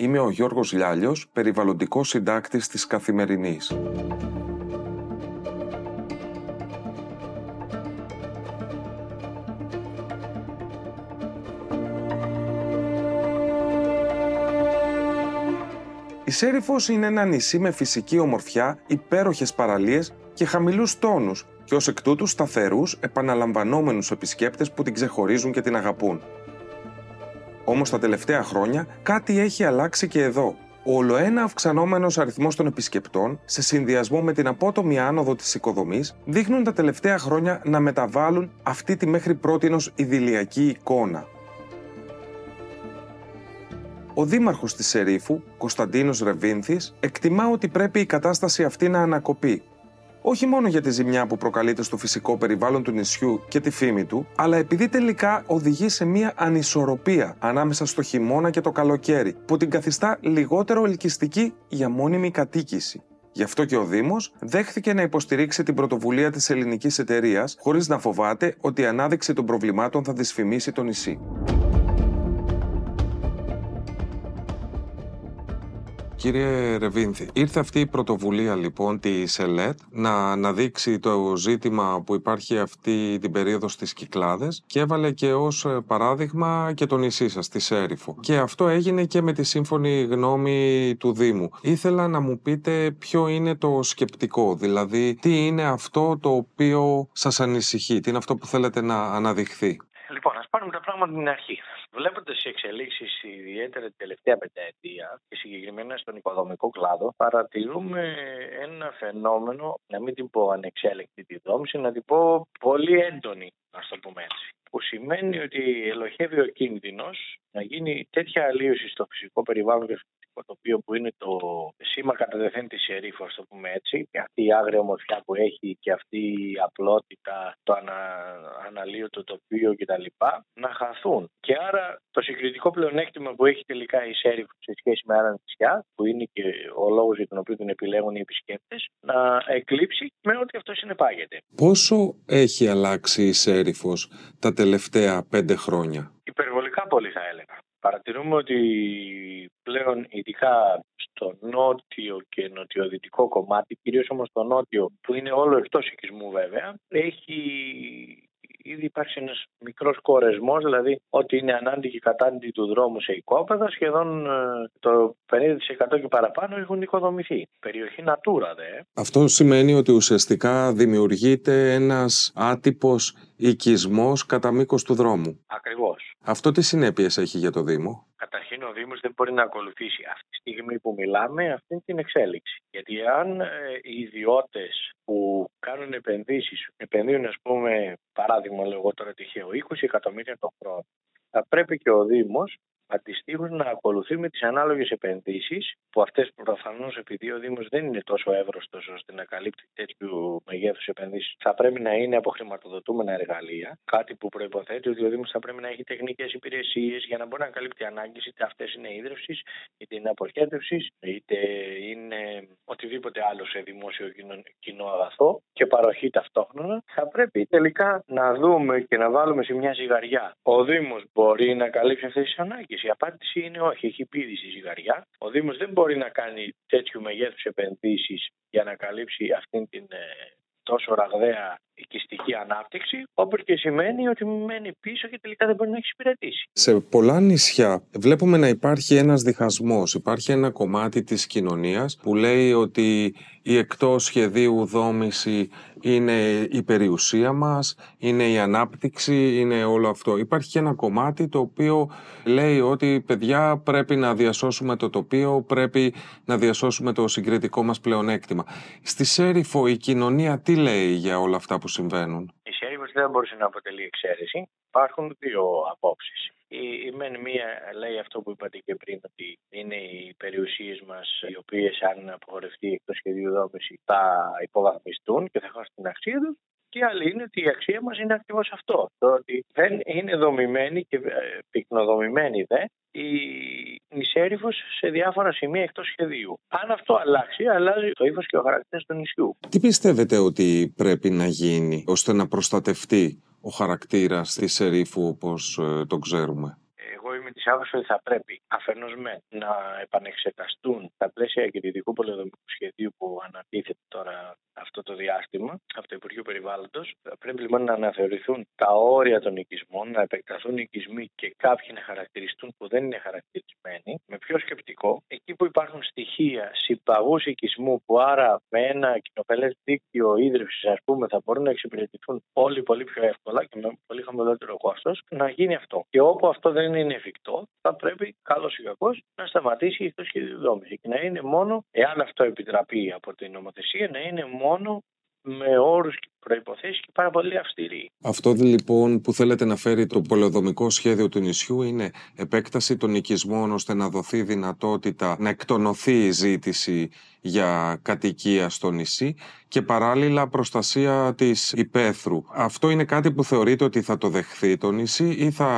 Είμαι ο Γιώργος Λιάλιος, περιβαλλοντικός συντάκτης της Καθημερινής. Η Σέριφος είναι ένα νησί με φυσική ομορφιά, υπέροχες παραλίες και χαμηλούς τόνους και ως εκ τούτου σταθερούς, επαναλαμβανόμενους επισκέπτες που την ξεχωρίζουν και την αγαπούν. Όμως τα τελευταία χρόνια κάτι έχει αλλάξει και εδώ. Ο ολοένα αυξανόμενος αριθμός των επισκεπτών, σε συνδυασμό με την απότομη άνοδο της οικοδομής, δείχνουν τα τελευταία χρόνια να μεταβάλουν αυτή τη μέχρι πρότινο ιδηλιακή εικόνα. Ο δήμαρχος της Σερίφου, Κωνσταντίνος Ρεβίνθης, εκτιμά ότι πρέπει η κατάσταση αυτή να ανακοπεί όχι μόνο για τη ζημιά που προκαλείται στο φυσικό περιβάλλον του νησιού και τη φήμη του, αλλά επειδή τελικά οδηγεί σε μια ανισορροπία ανάμεσα στο χειμώνα και το καλοκαίρι, που την καθιστά λιγότερο ελκυστική για μόνιμη κατοίκηση. Γι' αυτό και ο Δήμος δέχθηκε να υποστηρίξει την πρωτοβουλία της ελληνικής εταιρείας, χωρίς να φοβάται ότι η ανάδειξη των προβλημάτων θα δυσφημίσει το νησί. Κύριε Ρεβίνθη, ήρθε αυτή η πρωτοβουλία λοιπόν τη ΕΛΕΤ να αναδείξει το ζήτημα που υπάρχει αυτή την περίοδο στις Κυκλάδες και έβαλε και ως ε, παράδειγμα και το νησί σας, τη Σέριφο. Και αυτό έγινε και με τη σύμφωνη γνώμη του Δήμου. Ήθελα να μου πείτε ποιο είναι το σκεπτικό, δηλαδή τι είναι αυτό το οποίο σας ανησυχεί, τι είναι αυτό που θέλετε να αναδειχθεί. Λοιπόν, ας πάρουμε τα πράγματα την αρχή. Βλέποντα οι εξελίξεις, ιδιαίτερα την τελευταία πενταετία και συγκεκριμένα στον οικοδομικό κλάδο, παρατηρούμε ένα φαινόμενο, να μην την πω ανεξέλεγκτη τη δόμηση, να την πω πολύ έντονη, ας το πούμε έτσι. Που σημαίνει ότι ελοχεύει ο κίνδυνος να γίνει τέτοια αλλίωση στο φυσικό περιβάλλον και το τοπίο που είναι το σήμα κατά δεθέν της ερήφου, το πούμε έτσι, και αυτή η άγρια ομορφιά που έχει και αυτή η απλότητα, το ανα, αναλύωτο τοπίο κτλ. να χαθούν. Και άρα το συγκριτικό πλεονέκτημα που έχει τελικά η Σέριφο σε σχέση με άλλα νησιά, που είναι και ο λόγος για τον οποίο την επιλέγουν οι επισκέπτες, να εκλείψει με ό,τι αυτό συνεπάγεται. Πόσο έχει αλλάξει η Σέριφο τα τελευταία πέντε χρόνια, Υπερβολικά πολύ θα έλεγα. Παρατηρούμε ότι πλέον ειδικά στο νότιο και νοτιοδυτικό κομμάτι, κυρίως όμως στο νότιο που είναι όλο εκτός οικισμού βέβαια, έχει ήδη υπάρχει ένας μικρός κορεσμός, δηλαδή ότι είναι ανάντη και κατάντη του δρόμου σε οικόπεδα, σχεδόν ε, το 50% και παραπάνω έχουν οικοδομηθεί. Περιοχή Natura, δε. Αυτό σημαίνει ότι ουσιαστικά δημιουργείται ένας άτυπος οικισμός κατά μήκος του δρόμου. Ακριβώς. Αυτό τι συνέπειες έχει για το Δήμο; Καταρχήν ο Δήμος δεν μπορεί να ακολουθήσει αυτή τη στιγμή που μιλάμε αυτή την εξέλιξη. Γιατί αν ε, οι ιδιώτες που κάνουν επενδύσεις, επενδύουν ας πούμε παράδειγμα λέγω τώρα τυχαίο 20 εκατομμύρια το χρόνο, θα πρέπει και ο Δήμος αντιστοίχως να ακολουθεί με τις ανάλογες επενδύσεις, που αυτές προφανώς επειδή ο Δήμος δεν είναι τόσο εύρωστος ώστε να καλύπτει τέτοιου μεγέθους επενδύσεις, θα πρέπει να είναι από χρηματοδοτούμενα εργαλεία. Κάτι που προποθέτει ότι ο Δήμος θα πρέπει να έχει τεχνικές υπηρεσίες για να μπορεί να καλύπτει ανάγκες, είτε αυτές είναι ίδρυυση, είτε είναι αποχέτευση, είτε είναι οτιδήποτε άλλο σε δημόσιο κοινό αγαθό και παροχή ταυτόχρονα. Θα πρέπει τελικά να δούμε και να βάλουμε σε μια ζυγαριά. Ο Δήμος μπορεί να καλύψει αυτές τις ανάγκες. Η απάντηση είναι όχι. Έχει πίδη στη ζυγαριά. Ο Δήμος δεν μπορεί να κάνει τέτοιου μεγέθους επενδύσεις για να καλύψει αυτήν την ε, τόσο ραγδαία οικιστική ανάπτυξη, όπως και σημαίνει ότι μένει πίσω και τελικά δεν μπορεί να εξυπηρετήσει. Σε πολλά νησιά βλέπουμε να υπάρχει ένας διχασμός. Υπάρχει ένα κομμάτι της κοινωνίας που λέει ότι η εκτός σχεδίου δόμηση είναι η περιουσία μας, είναι η ανάπτυξη, είναι όλο αυτό. Υπάρχει και ένα κομμάτι το οποίο λέει ότι παιδιά πρέπει να διασώσουμε το τοπίο, πρέπει να διασώσουμε το συγκριτικό μας πλεονέκτημα. Στη Σέριφο η κοινωνία τι λέει για όλα αυτά που συμβαίνουν; Η Σέριφος δεν μπορούσε να αποτελεί εξαίρεση. Υπάρχουν δύο απόψεις. Η, η μεν μία λέει αυτό που είπατε και πριν, ότι είναι οι περιουσίες μας οι οποίες, αν απογορευτεί το σχεδίο δόμησης, θα υποβαθμιστούν και θα χάσουν την αξία τους. Και η άλλη είναι ότι η αξία μας είναι ακριβώς αυτό. Το ότι δεν είναι δομημένη και ε, πυκνοδομημένη δε η νησέρυφος σε διάφορα σημεία εκτός σχεδίου. Αν αυτό αλλάξει, αλλάζει το ύφος και ο χαρακτήρας του νησιού. Τι πιστεύετε ότι πρέπει να γίνει ώστε να προστατευτεί ο χαρακτήρας της ερήφου όπως ε, το ξέρουμε. Εγώ είμαι με της άποψης ότι θα πρέπει αφενός με να επανεξεταστούν τα πλαίσια εγκριτικού πολεοδομικού σχεδίου που ανατίθεται τώρα αυτό το διάστημα από το Υπουργείο Περιβάλλοντος. Θα πρέπει λοιπόν να αναθεωρηθούν τα όρια των οικισμών, να επεκταθούν οι οικισμοί και κάποιοι να χαρακτηριστούν που δεν είναι χαρακτηρισμένοι. Με πιο σκεπτικό, εκεί που υπάρχουν στοιχεία συμπαγού οικισμού που άρα με ένα κοινοπελέ δίκτυο ίδρυυσης, ας πούμε, θα μπορούν να εξυπηρετηθούν όλοι πολύ πιο εύκολα και με πολύ χαμηλότερο κόστος, να γίνει αυτό. Και όπου αυτό δεν είναι εφικτό, θα πρέπει καλός ή κακός να σταματήσει η σχέδιο δόμηση και να είναι μόνο, εάν αυτό επιτραπεί από την νομοθεσία, να είναι μόνο με όρους και προϋποθέσεις και πάρα πολύ αυστηροί. Αυτό λοιπόν που θέλετε να φέρει το πολεοδομικό σχέδιο του νησιού είναι επέκταση των οικισμών ώστε να δοθεί δυνατότητα να εκτονωθεί η ζήτηση για κατοικία στο νησί και παράλληλα προστασία της υπαίθρου. Αυτό είναι κάτι που θεωρείτε ότι θα το δεχθεί το νησί ή θα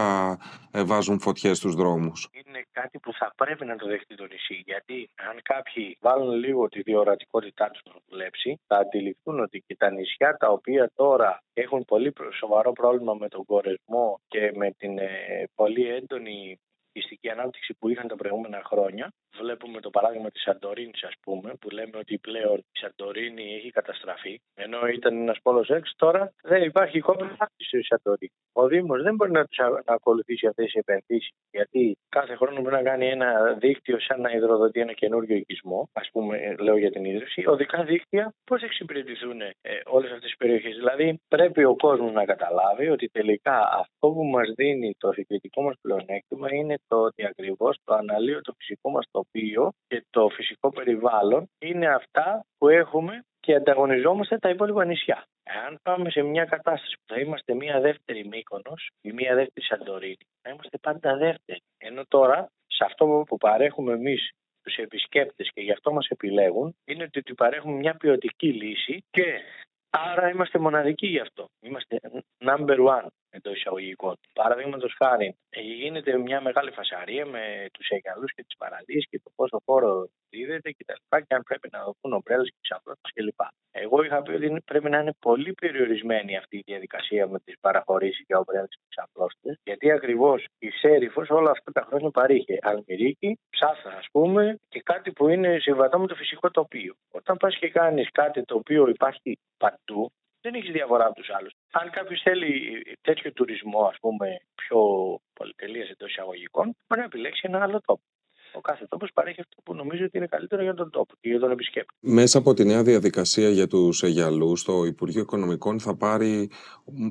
ε, βάζουν φωτιές στους δρόμους; Είναι κάτι που θα πρέπει να το δεχτεί το νησί γιατί αν κάποιοι βάλουν λίγο τη διορατικότητά τους να δουλέψει θα αντιληφθούν ότι και τα νησιά τα οποία τώρα έχουν πολύ σοβαρό πρόβλημα με τον κορεσμό και με την ε, πολύ έντονη πιστική ανάπτυξη που είχαν τα προηγούμενα χρόνια. Βλέπουμε το παράδειγμα της Σαντορίνης, ας πούμε, που λέμε ότι πλέον η Σαντορίνη έχει καταστραφεί. Ενώ ήταν ένας πόλος έξω, τώρα δεν υπάρχει κόμμα στη Σαντορίνη. Ο Δήμος δεν μπορεί να, να ακολουθήσει αυτές τις επενδύσεις, γιατί κάθε χρόνο μπορεί να κάνει ένα δίκτυο σαν να υδροδοτεί ένα καινούριο οικισμό. Α πούμε, λέω για την ίδρυση. Οδικά δίκτυα, πώς εξυπηρετηθούν ε, όλες αυτές τις περιοχές. Δηλαδή, πρέπει ο κόσμος να καταλάβει ότι τελικά αυτό που μας δίνει το συγκριτικό μας πλεονέκτημα είναι το ότι ακριβώς το αναλύω το φυσικό μας τοπίο και το φυσικό περιβάλλον είναι αυτά που έχουμε και ανταγωνιζόμαστε τα υπόλοιπα νησιά. Αν πάμε σε μια κατάσταση που θα είμαστε μια δεύτερη Μύκονος ή μια δεύτερη Σαντορίνη, θα είμαστε πάντα δεύτεροι. Ενώ τώρα, σε αυτό που παρέχουμε εμείς του επισκέπτες και γι' αυτό μας επιλέγουν, είναι ότι παρέχουμε μια ποιοτική λύση και άρα είμαστε μοναδικοί γι' αυτό. Είμαστε number one εντός εισαγωγικών. Παραδείγματος χάρη, γίνεται μια μεγάλη φασαρία με τους Αιγαλούς και τις παραλίες και το πόσο χώρο δίδεται κτλ. Και, και αν πρέπει να δοθούν ομπρέλες και ξαπλώσει κλπ. Εγώ είχα πει ότι πρέπει να είναι πολύ περιορισμένη αυτή η διαδικασία με τις παραχωρήσεις για ομπρέλες και ξαπλώστε, γιατί ακριβώς η Σέριφος όλα αυτά τα χρόνια παρήχε αλμυρίκι, ψάθα ας πούμε, και κάτι που είναι συμβατό με το φυσικό τοπίο. Όταν πας και κάνεις κάτι το οποίο υπάρχει παντού, δεν έχει διαφορά από τους άλλους. Αν κάποιος θέλει τέτοιο τουρισμό, ας πούμε, πιο πολυτελεία εντός εισαγωγικών, μπορεί να επιλέξει ένα άλλο τόπο ο κάθε τόπος παρέχει αυτό που νομίζει ότι είναι καλύτερο για τον τόπο και για τον επισκέπτη. Μέσα από τη νέα διαδικασία για τους Αιγιαλούς, το Υπουργείο Οικονομικών θα πάρει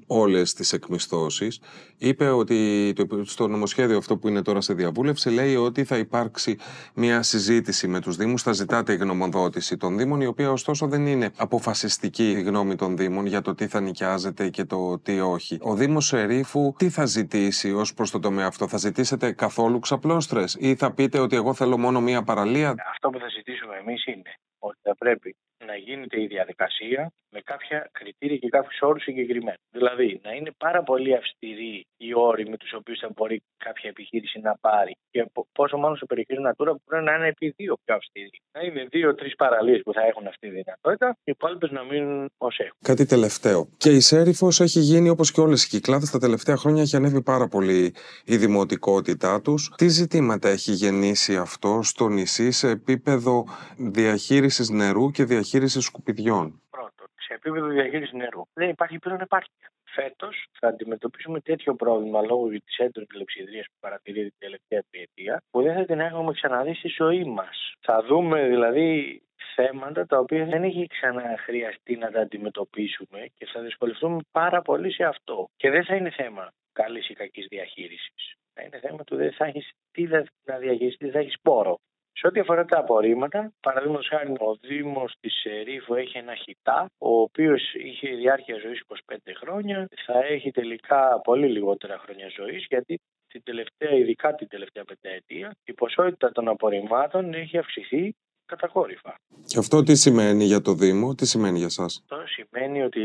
όλες τις εκμισθώσεις. Είπε ότι στο νομοσχέδιο αυτό που είναι τώρα σε διαβούλευση λέει ότι θα υπάρξει μια συζήτηση με τους Δήμους. Θα ζητάτε η γνωμοδότηση των Δήμων, η οποία ωστόσο δεν είναι αποφασιστική η γνώμη των Δήμων για το τι θα νοικιάζεται και το τι όχι. Ο Δήμος Ερήφου τι θα ζητήσει ως προς το τομέα αυτό, θα ζητήσετε καθόλου ξαπλώστρες ή θα πείτε ότι ότι εγώ θέλω μόνο μία παραλία. Αυτό που θα ζητήσουμε εμείς είναι ότι θα πρέπει να γίνεται η διαδικασία με κάποια κριτήρια και κάποιους όρους συγκεκριμένα. Δηλαδή, να είναι πάρα πολύ αυστηροί οι όροι με τους οποίους θα μπορεί κάποια επιχείρηση να πάρει και πόσο μάλλον σε περιοχές Natura που πρέπει να είναι επί δύο πιο αυστηροί. Να είναι δύο-τρεις παραλίες που θα έχουν αυτή τη δυνατότητα και οι υπόλοιπες να μείνουν ως έχουν. Κάτι τελευταίο. Και η Σέριφος έχει γίνει όπως και όλες οι κυκλάδες τα τελευταία χρόνια έχει ανέβει πάρα πολύ η δημοτικότητά τους. Τι ζητήματα έχει γεννήσει αυτό στο νησί σε επίπεδο διαχείρισης νερού και διαχείρισης σκουπιδιών. Πρώτον, σε επίπεδο διαχείρισης νερού δεν υπάρχει πλέον επάρκεια. Φέτος θα αντιμετωπίσουμε τέτοιο πρόβλημα λόγω της έντονης λεψιδρία που παρατηρείται την τελευταία τριετία, που δεν θα την έχουμε ξαναδεί στη ζωή μας. Θα δούμε δηλαδή θέματα τα οποία δεν έχει ξαναχρειαστεί να τα αντιμετωπίσουμε και θα δυσκολευτούμε πάρα πολύ σε αυτό. Και δεν θα είναι θέμα καλής ή κακής διαχείρισης. Θα είναι θέμα του δεν θα έχεις τι να διαχειριστεί, δεν θα έχεις πόρο. Σε ό,τι αφορά τα απορρίμματα, παραδείγματος χάρη, ο Δήμος της Ρίφου έχει ένα χιτά, ο οποίος είχε διάρκεια ζωής 25 χρόνια. Θα έχει τελικά πολύ λιγότερα χρόνια ζωής, γιατί την τελευταία, ειδικά την τελευταία πενταετία, η ποσότητα των απορριμμάτων έχει αυξηθεί κατακόρυφα. Και αυτό τι σημαίνει για το Δήμο, τι σημαίνει για σας; Αυτό σημαίνει ότι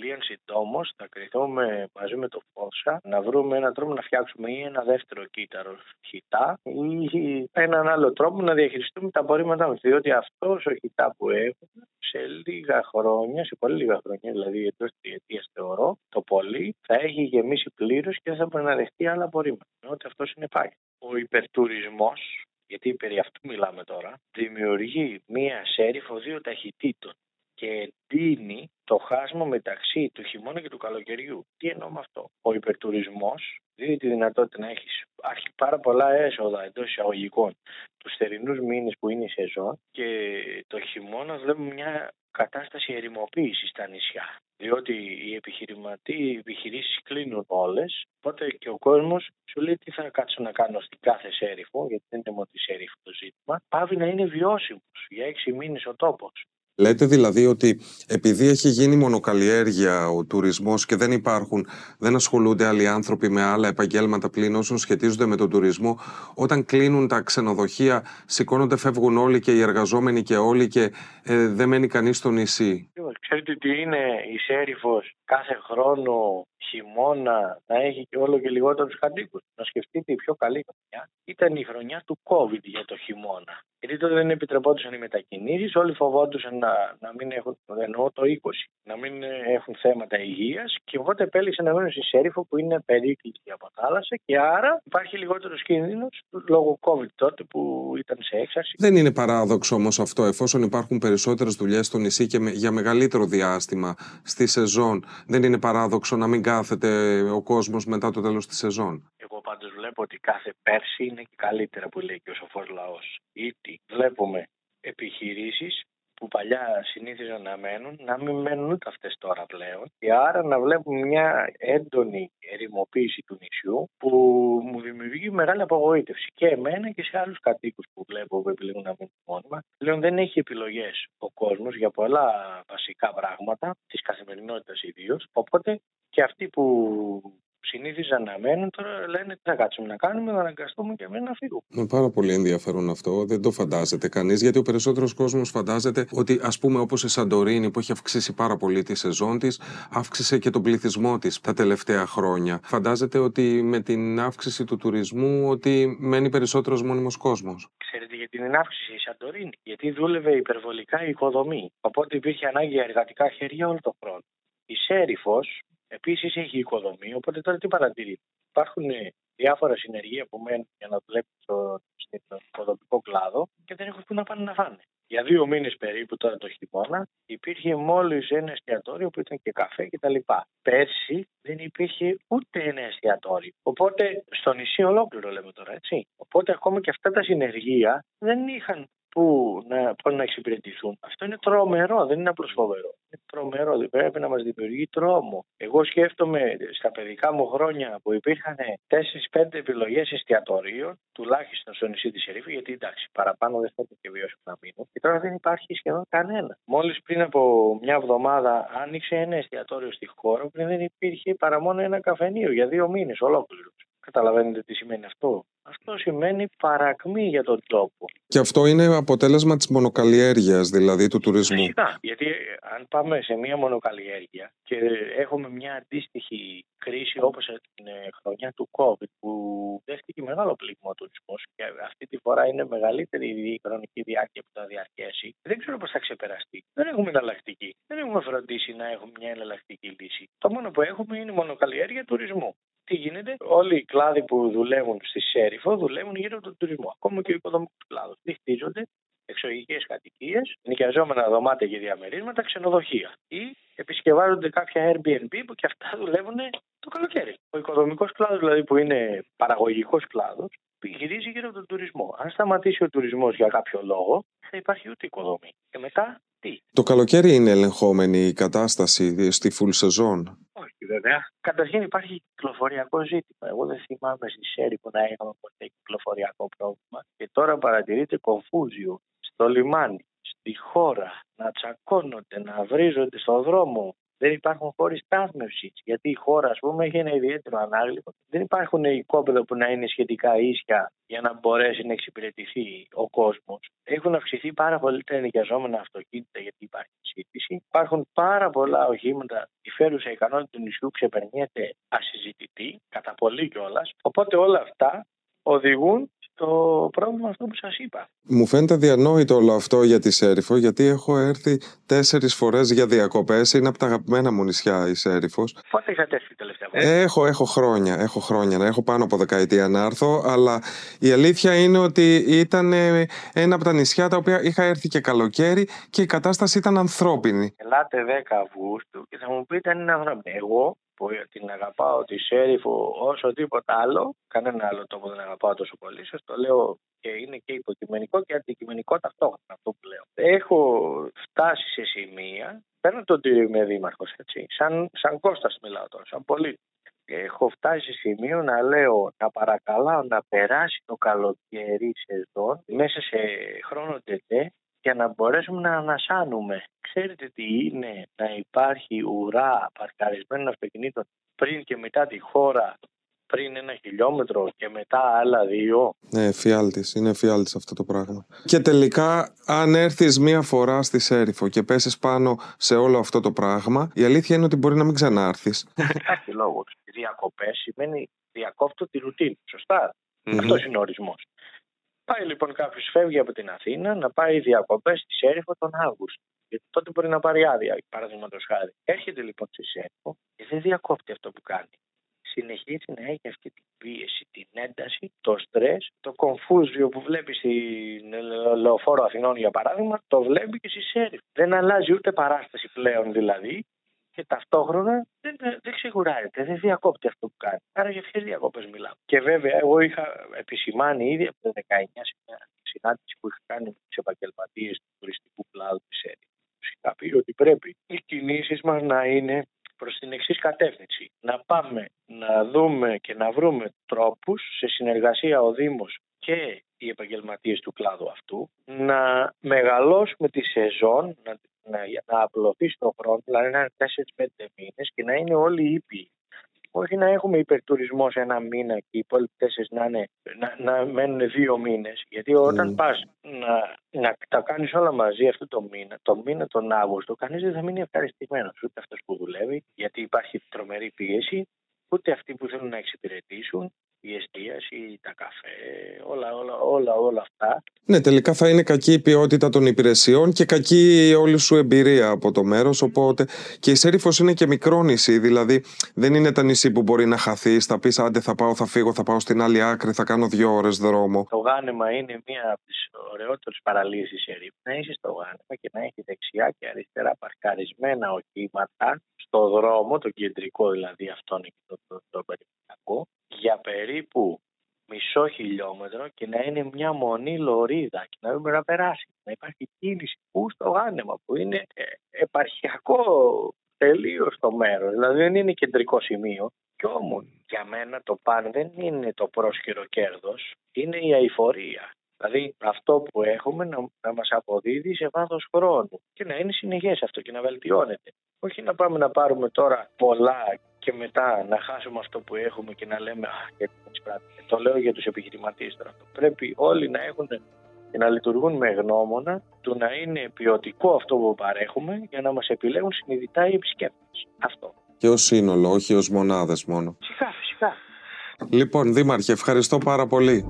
λίγαν συντόμως θα κρυθούμε μαζί με το Φώσα να βρούμε έναν τρόπο να φτιάξουμε ή ένα δεύτερο κύτταρο χιτά ή έναν άλλο τρόπο να διαχειριστούμε τα απορρίμματά μας. Διότι αυτός ο χιτά που έχουμε σε λίγα χρόνια, σε πολύ λίγα χρόνια, δηλαδή εντός τριετία θεωρώ, το πολύ, θα έχει γεμίσει πλήρως και δεν θα μπορεί να δεχτεί άλλα απορρίμματα. Ότι αυτός είναι πάλι. Ο υπερτουρισμός γιατί περί αυτού μιλάμε τώρα, δημιουργεί μία σέριφο δύο ταχυτήτων και δίνει το χάσμα μεταξύ του χειμώνα και του καλοκαιριού. Τι εννοώ με αυτό; Ο υπερτουρισμός δίνει τη δυνατότητα να έχεις πάρα πολλά έσοδα εντός εισαγωγικών τους θερινούς μήνες που είναι η σεζόν και το χειμώνα βλέπουμε μια κατάσταση ερημοποίησης στα νησιά. Διότι οι επιχειρηματοί, οι επιχειρήσεις κλείνουν όλες. Οπότε και ο κόσμος σου λέει τι θα κάτσω να κάνω στην κάθε σέριφο, γιατί δεν είναι μόνο τη σέριφο το ζήτημα. Πάβει να είναι βιώσιμος για έξι μήνες ο τόπος. Λέτε δηλαδή ότι επειδή έχει γίνει μονοκαλλιέργεια ο τουρισμός και δεν υπάρχουν, δεν ασχολούνται άλλοι άνθρωποι με άλλα επαγγέλματα πλην όσων σχετίζονται με τον τουρισμό, όταν κλείνουν τα ξενοδοχεία, σηκώνονται, φεύγουν όλοι και οι εργαζόμενοι και όλοι και ε, δεν μένει κανείς στο νησί; Ξέρετε τι είναι η Σέριφος κάθε χρόνο χειμώνα να έχει και όλο και λιγότερους κατοίκους. Να σκεφτείτε η πιο καλή χρονιά ήταν η χρονιά του COVID για το χειμώνα. Γιατί τότε δεν επιτρεπόντουσαν οι μετακινήσεις, όλοι φοβόντουσαν να, να μην έχουν, εννοώ το 20, να μην έχουν θέματα υγείας και οπότε επέλεξαν να μένουν στη Σέριφο που είναι περίκληση από θάλασσα και άρα υπάρχει λιγότερος κίνδυνος λόγω COVID τότε που ήταν σε έξαρση. Δεν είναι παράδοξο όμως αυτό, εφόσον υπάρχουν περισσότερες δουλειές στο νησί και για μεγαλύτερο διάστημα στη σεζόν, δεν είναι παράδοξο να μην κάθεται ο κόσμος μετά το τέλος της σεζόν; Εγώ πάντως βλέπω ότι κάθε πέρσι είναι και καλύτερα που λέει και ο σοφός λαός. Ήτι βλέπουμε επιχειρήσεις που παλιά συνήθιζαν να μένουν, να μην μένουν ούτε αυτές τώρα πλέον. Και άρα να βλέπουμε μια έντονη ερημοποίηση του νησιού που μου δημιουργεί μεγάλη απογοήτευση. Και εμένα και σε άλλους κατοίκους που βλέπω που επιλέγουν να μείνουν μόνιμα. Πλέον δεν έχει επιλογές ο κόσμος για πολλά βασικά πράγματα, της καθημερινότητας ιδίως. Οπότε και αυτοί που συνήθιζαν να μένουν, τώρα λένε τι θα κάτσουμε να κάνουμε, να αναγκαστούμε και εμείς να φύγουμε. Είναι πάρα πολύ ενδιαφέρον αυτό. Δεν το φαντάζεται κανείς, γιατί ο περισσότερος κόσμος φαντάζεται ότι, ας πούμε, όπως η Σαντορίνη που έχει αυξήσει πάρα πολύ τη σεζόν της, αύξησε και τον πληθυσμό της τα τελευταία χρόνια. Φαντάζεται ότι με την αύξηση του τουρισμού ότι μένει περισσότερος μόνιμος κόσμος. Ξέρετε γιατί την αύξηση η Σαντορίνη; Γιατί δούλευε υπερβολικά η οικοδομή. Οπότε υπήρχε ανάγκη για εργατικά χέρια όλο τον χρόνο. Η Σέριφος Επίσης έχει οικοδομή, οπότε τώρα τι παρατηρεί. Υπάρχουν διάφορα συνεργεία που μένουν για να δουλέψουν στο, στον οικοδομικό κλάδο και δεν έχουν που να πάνε να φάνε. Για δύο μήνες περίπου τώρα το χειμώνα υπήρχε μόλις ένα εστιατόριο που ήταν και καφέ κτλ. Πέρσι δεν υπήρχε ούτε ένα εστιατόριο. Οπότε στο νησί ολόκληρο λέμε τώρα έτσι. Οπότε ακόμα και αυτά τα συνεργεία δεν είχαν που να, να εξυπηρετηθούν. Αυτό είναι τρομερό, δεν είναι απλώς φοβερό. Είναι τρομερό, δεν πρέπει να μας δημιουργεί τρόμο. Εγώ σκέφτομαι στα παιδικά μου χρόνια που υπήρχαν 4-5 επιλογές εστιατορίων, τουλάχιστον στο νησί της Ερήφη, γιατί εντάξει, παραπάνω δεν θα και βιώσιμο να μείνω. Και τώρα δεν υπάρχει σχεδόν κανένα. Μόλις πριν από μια εβδομάδα άνοιξε ένα εστιατόριο στη χώρα που δεν υπήρχε παρά μόνο ένα καφενείο για δύο μήνες ολόκληρος. Καταλαβαίνετε τι σημαίνει αυτό. Αυτό σημαίνει παρακμή για τον τόπο. Και αυτό είναι αποτέλεσμα της μονοκαλλιέργειας, δηλαδή του τουρισμού. Φυσικά, γιατί αν πάμε σε μια μονοκαλλιέργεια και έχουμε μια αντίστοιχη κρίση όπως την χρονιά του COVID που δέχτηκε μεγάλο πλήγμα ο τουρισμός και αυτή τη φορά είναι μεγαλύτερη η χρονική διάρκεια που θα διαρκέσει, δεν ξέρω πώς θα ξεπεραστεί. Δεν έχουμε εναλλακτική. Δεν έχουμε φροντίσει να έχουμε μια εναλλακτική λύση. Το μόνο που έχουμε είναι η μονοκαλλιέργεια τουρισμού τι γίνεται, όλοι οι κλάδοι που δουλεύουν στη Σέριφο δουλεύουν γύρω από τον τουρισμό. Ακόμα και ο οικοδομικός κλάδος. Τι χτίζονται; Εξωγικές κατοικίες, νοικιαζόμενα δωμάτια και διαμερίσματα, ξενοδοχεία. Ή επισκευάζονται κάποια Airbnb που και αυτά δουλεύουν το καλοκαίρι. Ο οικοδομικός κλάδος, δηλαδή που είναι παραγωγικός κλάδος, γυρίζει γύρω από τον τουρισμό. Αν σταματήσει ο τουρισμός για κάποιο λόγο, θα υπάρχει ούτε οικοδομή. Και μετά τι; Το καλοκαίρι είναι ελεγχόμενη η κατάσταση στη full σεζόν. Όχι, βέβαια. Καταρχήν υπάρχει κυκλοφοριακό ζήτημα. Εγώ δεν θυμάμαι στη Σέρι που να είχαμε ποτέ κυκλοφοριακό πρόβλημα. Και τώρα παρατηρείται κομφούζιο στο λιμάνι, στη χώρα, να τσακώνονται, να βρίζονται στον δρόμο. δεν υπάρχουν χώροι στάθμευσης. Γιατί η χώρα, ας πούμε, έχει ένα ιδιαίτερο ανάγλυφο. Δεν υπάρχουν οικόπεδα που να είναι σχετικά ίσια για να μπορέσει να εξυπηρετηθεί ο κόσμος. Έχουν αυξηθεί πάρα πολύ τα ενοικιαζόμενα αυτοκίνητα γιατί υπάρχει συζήτηση. Υπάρχουν πάρα πολλά οχήματα. Η φέρουσα ικανότητα του νησιού ξεπερνιέται ασυζητητή, κατά πολύ κιόλας. Οπότε όλα αυτά οδηγούν το πρόβλημα αυτό που σας είπα. Μου φαίνεται διανόητο όλο αυτό για τη Σέριφο, γιατί έχω έρθει τέσσερις φορές για διακοπές. Είναι από τα αγαπημένα μου νησιά η Σέριφος. Πότε είχατε έρθει τελευταία φορά, Έχω, έχω χρόνια. Έχω χρόνια. Έχω πάνω από δεκαετία να έρθω. Αλλά η αλήθεια είναι ότι ήταν ε, ένα από τα νησιά τα οποία είχα έρθει και καλοκαίρι και η κατάσταση ήταν ανθρώπινη. Ελάτε 10 Αυγούστου και θα μου πείτε αν είναι ανθρώπινη. Εγώ που την αγαπάω τη Σέριφο όσο τίποτα άλλο, κανένα άλλο τόπο δεν αγαπάω τόσο πολύ, σας το λέω και είναι και υποκειμενικό και αντικειμενικό ταυτόχρονα αυτό που λέω. Έχω φτάσει σε σημεία, παίρνω τον κύριο είμαι δήμαρχος, έτσι, σαν, σαν Κώστας μιλάω τώρα, σαν πολίτη. Έχω φτάσει σε σημείο να λέω, να παρακαλάω να περάσει το καλοκαίρι σεζόν μέσα σε χρόνο τετέ για να μπορέσουμε να ανασάνουμε. Ξέρετε τι είναι να υπάρχει ουρά παρκαρισμένων αυτοκινήτων πριν και μετά τη χώρα πριν ένα χιλιόμετρο και μετά άλλα δύο; Ναι, φιάλτης. Είναι φιάλτης αυτό το πράγμα. Και τελικά, αν έρθεις μία φορά στη Σέριφο και πέσεις πάνω σε όλο αυτό το πράγμα, η αλήθεια είναι ότι μπορεί να μην ξανάρθεις. Υπάρχει λόγο. Διακοπές σημαίνει διακόπτω τη ρουτίνη. Σωστά. Mm-hmm. Αυτός είναι ο ορισμός. Πάει λοιπόν κάποιος, φεύγει από την Αθήνα να πάει διακοπές στη Σέριφο τον Αύγουστο. Γιατί τότε μπορεί να πάρει άδεια, παραδείγματος χάρη. Έρχεται λοιπόν στη Σέριφο και δεν διακόπτει αυτό που κάνει. Συνεχίζει να έχει αυτή την πίεση, την ένταση, το στρες, το κομφούζιο που βλέπει στην λεωφόρο Αθηνών για παράδειγμα, το βλέπει και στη Σέριφο. Δεν αλλάζει ούτε παράσταση πλέον δηλαδή και ταυτόχρονα δεν, δεν ξεκουράζεται, δεν διακόπτει αυτό που κάνει. Άρα για ποιες διακόπε μιλάω. Και βέβαια, εγώ είχα επισημάνει ήδη από το 19 σε μια συνάντηση που είχα κάνει με τους επαγγελματίες του τουριστικού κλάδου της ΕΡΗ. Του είχα πει ότι πρέπει οι κινήσεις μας να είναι προς την εξής κατεύθυνση. Να πάμε να δούμε και να βρούμε τρόπους σε συνεργασία ο Δήμος και οι επαγγελματίες του κλάδου αυτού να μεγαλώσουμε τη σεζόν, να να, να απλωθεί στον χρόνο, δηλαδή να είναι 4-5 μήνες και να είναι όλοι ήπιοι. Όχι να έχουμε υπερτουρισμό σε ένα μήνα και οι υπόλοιποι τέσσερις να, να, να μένουν δύο μήνες. Γιατί όταν mm. πας να, να τα κάνεις όλα μαζί αυτό το μήνα, το μήνα τον Αύγουστο, κανείς δεν θα μείνει ευχαριστημένος. Ούτε αυτός που δουλεύει, γιατί υπάρχει τρομερή πίεση, ούτε αυτοί που θέλουν να εξυπηρετήσουν, η εστίαση, τα καφέ, όλα, όλα, όλα, όλα αυτά. Ναι, τελικά θα είναι κακή η ποιότητα των υπηρεσιών και κακή η όλη σου εμπειρία από το μέρος, οπότε και η Σέριφος είναι και μικρό νησί, δηλαδή δεν είναι τα νησί που μπορεί να χαθεί, θα πεις άντε θα πάω, θα φύγω, θα πάω στην άλλη άκρη, θα κάνω δύο ώρες δρόμο. Το γάνεμα είναι μία από τις ωραιότερες παραλίες Σέριφ. Να είσαι στο γάνεμα και να έχει δεξιά και αριστερά παρκαρισμένα οχήματα στο δρόμο, το κεντρικό δηλαδή αυτόν και το, το, το, το για περίπου μισό χιλιόμετρο και να είναι μια μονή λωρίδα και να δούμε να περάσει. Να υπάρχει κίνηση που στο γάνεμα που είναι ε, επαρχιακό τελείω το μέρος. Δηλαδή δεν είναι κεντρικό σημείο. Κι όμως για μένα το παν δεν είναι το πρόσχερο κέρδος, είναι η αηφορία. Δηλαδή αυτό που έχουμε να, να μας αποδίδει σε βάθος χρόνου και να είναι συνεχές αυτό και να βελτιώνεται. Όχι να πάμε να πάρουμε τώρα πολλά και μετά να χάσουμε αυτό που έχουμε και να λέμε «Α, γιατί Το λέω για τους επιχειρηματίες τώρα. Πρέπει όλοι να έχουν και να λειτουργούν με γνώμονα του να είναι ποιοτικό αυτό που παρέχουμε για να μας επιλέγουν συνειδητά οι επισκέπτες. Αυτό. Και ως σύνολο, όχι ως μονάδες μόνο. Φυσικά, φυσικά. Λοιπόν, Δήμαρχε, ευχαριστώ πάρα πολύ.